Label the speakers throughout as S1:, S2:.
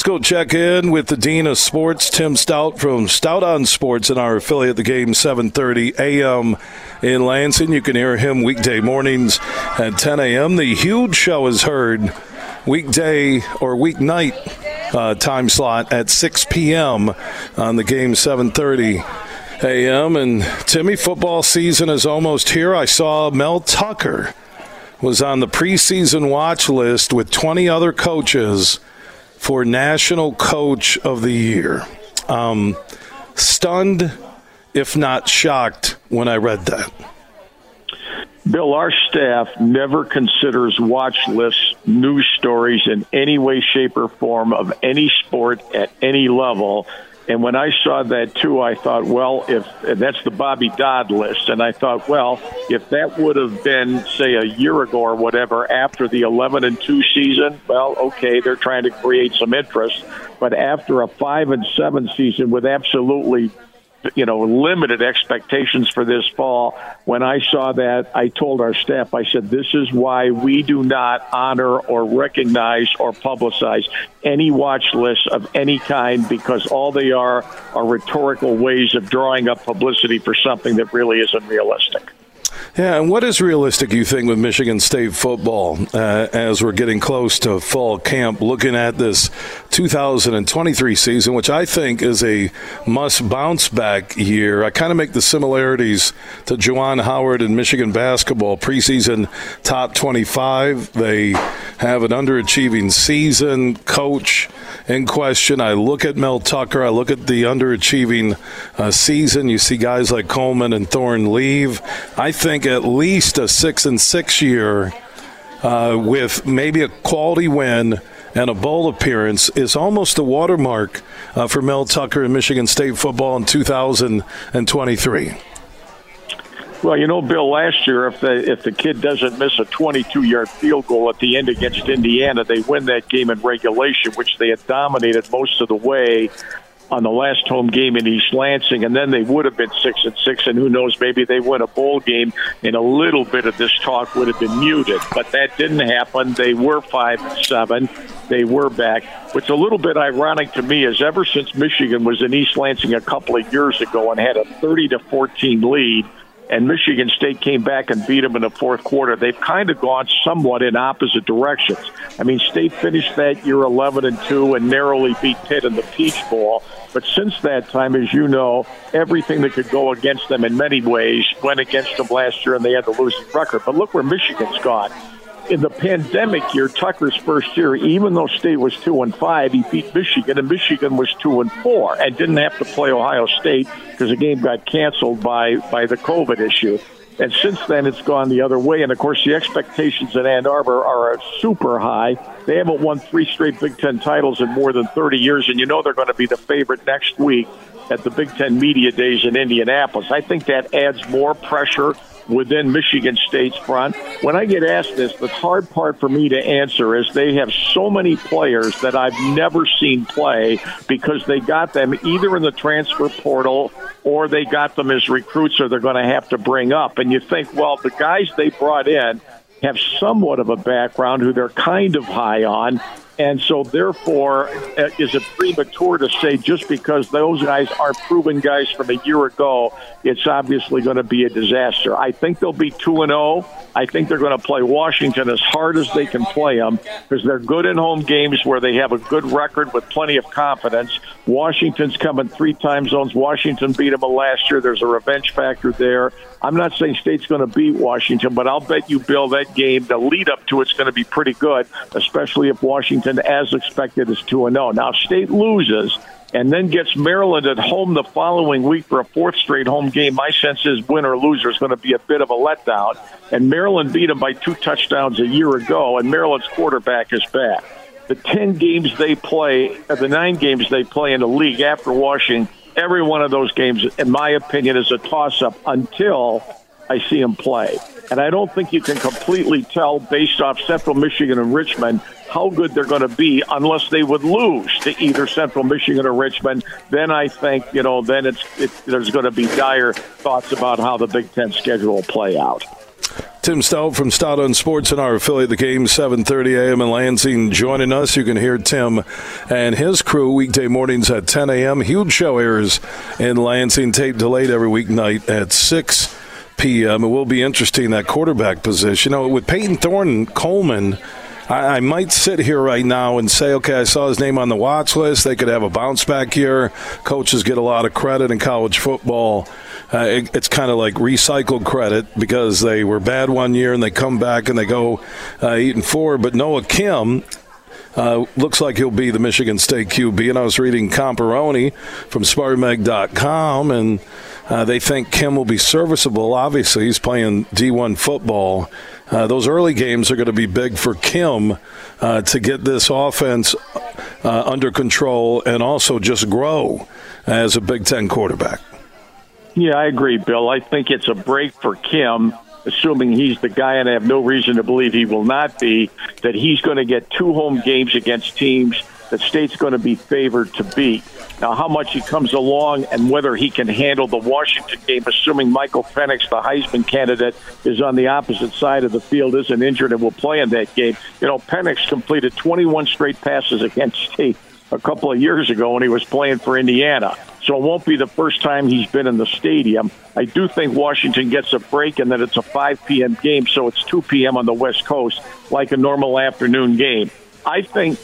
S1: Let's go check in with the Dean of Sports, Tim Staudt from Staudt on Sports in our affiliate, the game 730 a.m. in Lansing. You can hear him weekday mornings at 10 a.m. The huge show is heard weekday or weeknight uh, time slot at 6 p.m. on the game 730 a.m. And Timmy, football season is almost here. I saw Mel Tucker was on the preseason watch list with 20 other coaches for National Coach of the Year. Um, stunned, if not shocked, when I read that.
S2: Bill, our staff never considers watch lists news stories in any way, shape, or form of any sport at any level. And when I saw that too, I thought, well, if that's the Bobby Dodd list, and I thought, well, if that would have been, say, a year ago or whatever, after the 11 and 2 season, well, okay, they're trying to create some interest. But after a 5 and 7 season with absolutely you know, limited expectations for this fall. When I saw that, I told our staff, I said, this is why we do not honor or recognize or publicize any watch lists of any kind because all they are are rhetorical ways of drawing up publicity for something that really isn't realistic.
S1: Yeah, and what is realistic, you think, with Michigan State football uh, as we're getting close to fall camp, looking at this 2023 season, which I think is a must bounce back year? I kind of make the similarities to Juwan Howard and Michigan basketball preseason top 25. They have an underachieving season, coach in question. I look at Mel Tucker, I look at the underachieving uh, season. You see guys like Coleman and Thorne leave. I think at least a six and six year uh, with maybe a quality win and a bowl appearance is almost the watermark uh, for Mel Tucker in Michigan State football in 2023.
S2: Well, you know, Bill, last year, if the if the kid doesn't miss a 22-yard field goal at the end against Indiana, they win that game in regulation, which they had dominated most of the way on the last home game in East Lansing, and then they would have been six and six, and who knows, maybe they win a bowl game, and a little bit of this talk would have been muted. But that didn't happen. They were five and seven. They were back. What's a little bit ironic to me is ever since Michigan was in East Lansing a couple of years ago and had a 30 to 14 lead and Michigan State came back and beat them in the fourth quarter. They've kind of gone somewhat in opposite directions. I mean, State finished that year 11 and 2 and narrowly beat Pitt in the Peach Bowl. But since that time, as you know, everything that could go against them in many ways went against them last year, and they had the losing record. But look where Michigan's gone in the pandemic year, Tucker's first year, even though State was two and five, he beat Michigan, and Michigan was two and four, and didn't have to play Ohio State because the game got canceled by by the COVID issue. And since then, it's gone the other way. And of course, the expectations in Ann Arbor are super high. They haven't won three straight Big Ten titles in more than 30 years, and you know they're going to be the favorite next week at the Big Ten Media Days in Indianapolis. I think that adds more pressure within Michigan State's front. When I get asked this, the hard part for me to answer is they have so many players that I've never seen play because they got them either in the transfer portal or they got them as recruits or they're going to have to bring up. And you think, well, the guys they brought in have somewhat of a background who they're kind of high on and so, therefore, uh, is it premature to say just because those guys are proven guys from a year ago, it's obviously going to be a disaster? I think they'll be 2 and 0. I think they're going to play Washington as hard as they can play them because they're good in home games where they have a good record with plenty of confidence. Washington's coming three time zones. Washington beat them last year. There's a revenge factor there. I'm not saying State's going to beat Washington, but I'll bet you, Bill, that game, the lead up to it's going to be pretty good, especially if Washington, as expected, is 2 0. Now, State loses and then gets Maryland at home the following week for a fourth straight home game. My sense is win or is going to be a bit of a letdown. And Maryland beat them by two touchdowns a year ago, and Maryland's quarterback is back. The 10 games they play, uh, the nine games they play in the league after Washington, every one of those games, in my opinion, is a toss up until I see them play. And I don't think you can completely tell based off Central Michigan and Richmond how good they're going to be unless they would lose to either Central Michigan or Richmond. Then I think, you know, then it's it, there's going to be dire thoughts about how the Big Ten schedule will play out.
S1: Tim Staudt from Staudt on Sports and our affiliate, the game 7:30 a.m. in Lansing, joining us. You can hear Tim and his crew weekday mornings at 10 a.m. Huge show airs in Lansing, tape delayed every weeknight at 6 p.m. It will be interesting that quarterback position. You know, with Payton Thorne Coleman. I, I, might sit here right now and say, okay, I saw his name on the watch list. They could have a bounce back year. Coaches get a lot of credit in college football. Uh, it, it's kind of like recycled credit because they were bad one year and they come back and they go uh, eight and four. But Noah Kim uh, looks like he'll be the Michigan State QB. And I was reading Comparoni from SpartanMag.com, and uh, they think Kim will be serviceable. Obviously, he's playing D1 football. Uh, those early games are going to be big for Kim uh, to get this offense uh, under control and also just grow as a Big Ten quarterback.
S2: Yeah, I agree, Bill. I think it's a break for Kim assuming he's the guy, and I have no reason to believe he will not be, that he's going to get two home games against teams that State's going to be favored to beat. Now, how much he comes along and whether he can handle the Washington game, assuming Michael Penix, the Heisman candidate, is on the opposite side of the field, isn't injured, and will play in that game. You know, Penix completed 21 straight passes against State a couple of years ago when he was playing for Indiana. So it won't be the first time he's been in the stadium. I do think Washington gets a break and that it's a 5 p.m. game, so it's 2 p.m. on the West Coast, like a normal afternoon game. I think,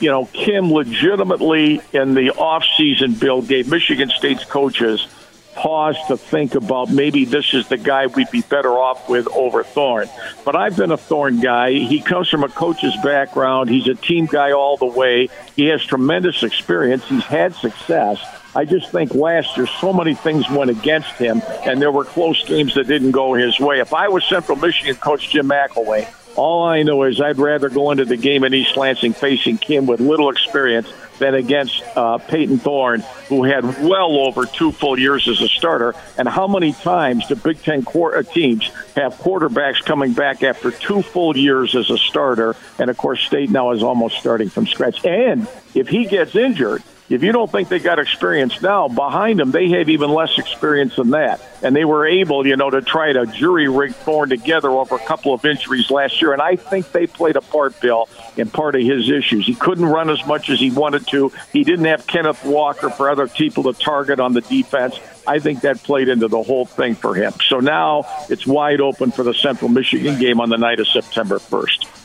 S2: you know, Kim legitimately in the offseason bill gave Michigan State's coaches pause to think about maybe this is the guy we'd be better off with over Thorne. But I've been a Thorne guy. He comes from a coach's background. He's a team guy all the way. He has tremendous experience. He's had success. I just think last year so many things went against him, and there were close games that didn't go his way. If I was Central Michigan coach Jim McElwain, all I know is I'd rather go into the game in East Lansing facing Kim with little experience than against uh, Payton Thorne, who had well over two full years as a starter. And how many times do Big Ten uh, teams have quarterbacks coming back after two full years as a starter? And of course, State now is almost starting from scratch. And if he gets injured, if you don't think they got experience now, behind them, they have even less experience than that. And they were able, you know, to try to jury rig Thorne together over a couple of injuries last year. And I think they played a part, Bill, in part of his issues. He couldn't run as much as he wanted to. He didn't have Kenneth Walker for other people to target on the defense. I think that played into the whole thing for him. So now it's wide open for the Central Michigan game on the night of September 1st.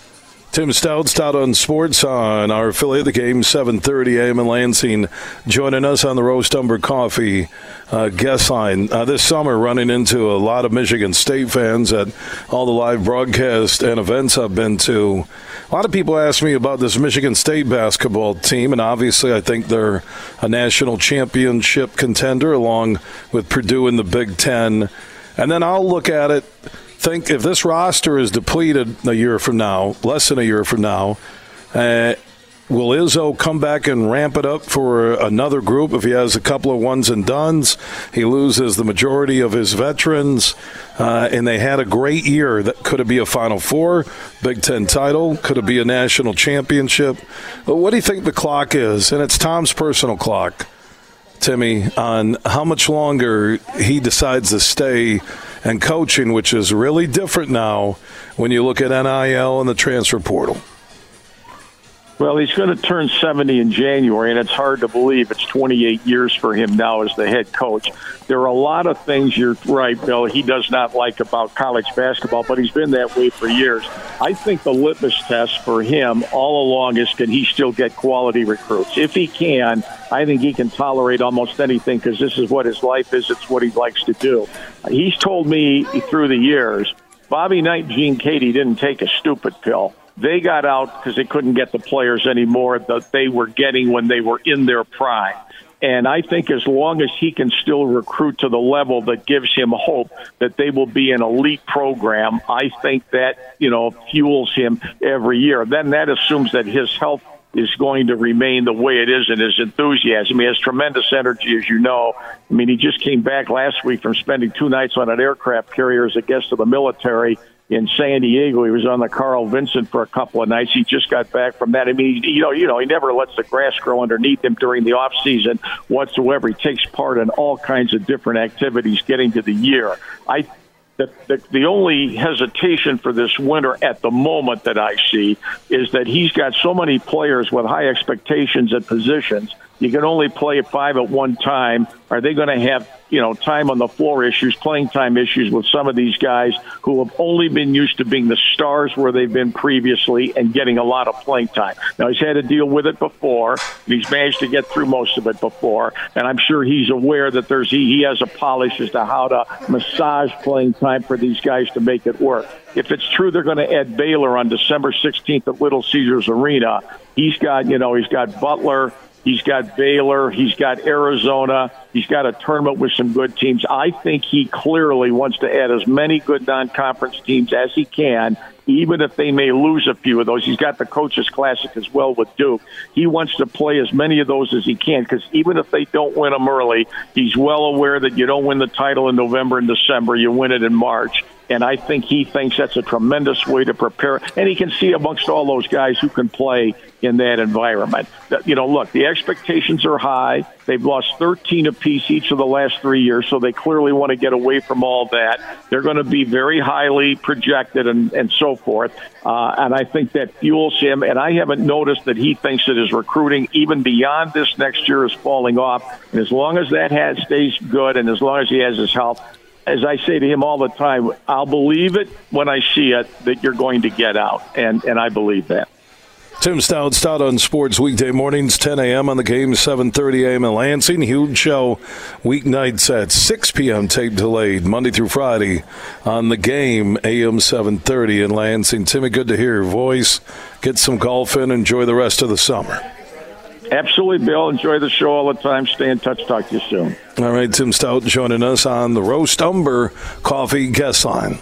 S1: Tim Staudt, Staudt on Sports on our affiliate, the game 7:30 a.m. in Lansing, joining us on the Roast Umber Coffee uh, guest line uh, this summer. Running into a lot of Michigan State fans at all the live broadcasts and events I've been to. A lot of people ask me about this Michigan State basketball team, and obviously, I think they're a national championship contender along with Purdue in the Big Ten. And then I'll look at it think if this roster is depleted a year from now, less than a year from now, uh, will Izzo come back and ramp it up for another group if he has a couple of ones and duns? He loses the majority of his veterans, uh, and they had a great year. That could it be a Final Four, Big Ten title? Could it be a national championship? What do you think the clock is? And it's Tom's personal clock. Timmy, on how much longer he decides to stay and coaching, which is really different now when you look at NIL and the transfer portal.
S2: Well, he's going to turn 70 in January, and it's hard to believe it's 28 years for him now as the head coach. There are a lot of things you're right, Bill, he does not like about college basketball, but he's been that way for years. I think the litmus test for him all along is can he still get quality recruits? If he can, I think he can tolerate almost anything because this is what his life is, it's what he likes to do. He's told me through the years, Bobby Knight and Gene Keady didn't take a stupid pill they got out because they couldn't get the players anymore that they were getting when they were in their prime. And I think as long as he can still recruit to the level that gives him hope that they will be an elite program, I think that, you know, fuels him every year. Then that assumes that his health is going to remain the way it is and his enthusiasm. He has tremendous energy, as you know. I mean, he just came back last week from spending two nights on an aircraft carrier as a guest of the military in San Diego. He was on the Carl Vinson for a couple of nights. He just got back from that. I mean, you know, you know, he never lets the grass grow underneath him during the off season whatsoever. He takes part in all kinds of different activities getting to the year. I the, the, the only hesitation for this winter at the moment that I see is that he's got so many players with high expectations at positions you can only play five at one time. Are they going to have, you know, time on the floor issues, playing time issues with some of these guys who have only been used to being the stars where they've been previously and getting a lot of playing time? Now, he's had to deal with it before. He's managed to get through most of it before. And I'm sure he's aware that there's, he, he has a polish as to how to massage playing time for these guys to make it work. If it's true they're going to add Baylor on December 16th at Little Caesars Arena, he's got, you know, he's got Butler, He's got Baylor. He's got Arizona. He's got a tournament with some good teams. I think he clearly wants to add as many good non conference teams as he can, even if they may lose a few of those. He's got the Coaches Classic as well with Duke. He wants to play as many of those as he can because even if they don't win them early, he's well aware that you don't win the title in November and December, you win it in March. And I think he thinks that's a tremendous way to prepare. And he can see amongst all those guys who can play in that environment. You know, look, the expectations are high. They've lost 13 apiece each of the last three years, so they clearly want to get away from all that. They're going to be very highly projected and, and so forth. Uh, and I think that fuels him. And I haven't noticed that he thinks that his recruiting, even beyond this next year, is falling off. And as long as that has, stays good and as long as he has his health, as I say to him all the time, I'll believe it when I see it that you're going to get out. And, and I believe that.
S1: Tim Staudt, Stout on Sports weekday mornings, 10 a.m. on the game, 7:30 a.m. in Lansing. Huge show weeknights at 6 p.m. Tape delayed Monday through Friday on the game, AM 7:30 in Lansing. Timmy, good to hear your voice. Get some golf in. Enjoy the rest of the summer.
S2: Absolutely, Bill. Enjoy the show all the time. Stay in touch. Talk to you soon.
S1: All right, Tim Staudt joining us on the Roast Umber Coffee Guest Line.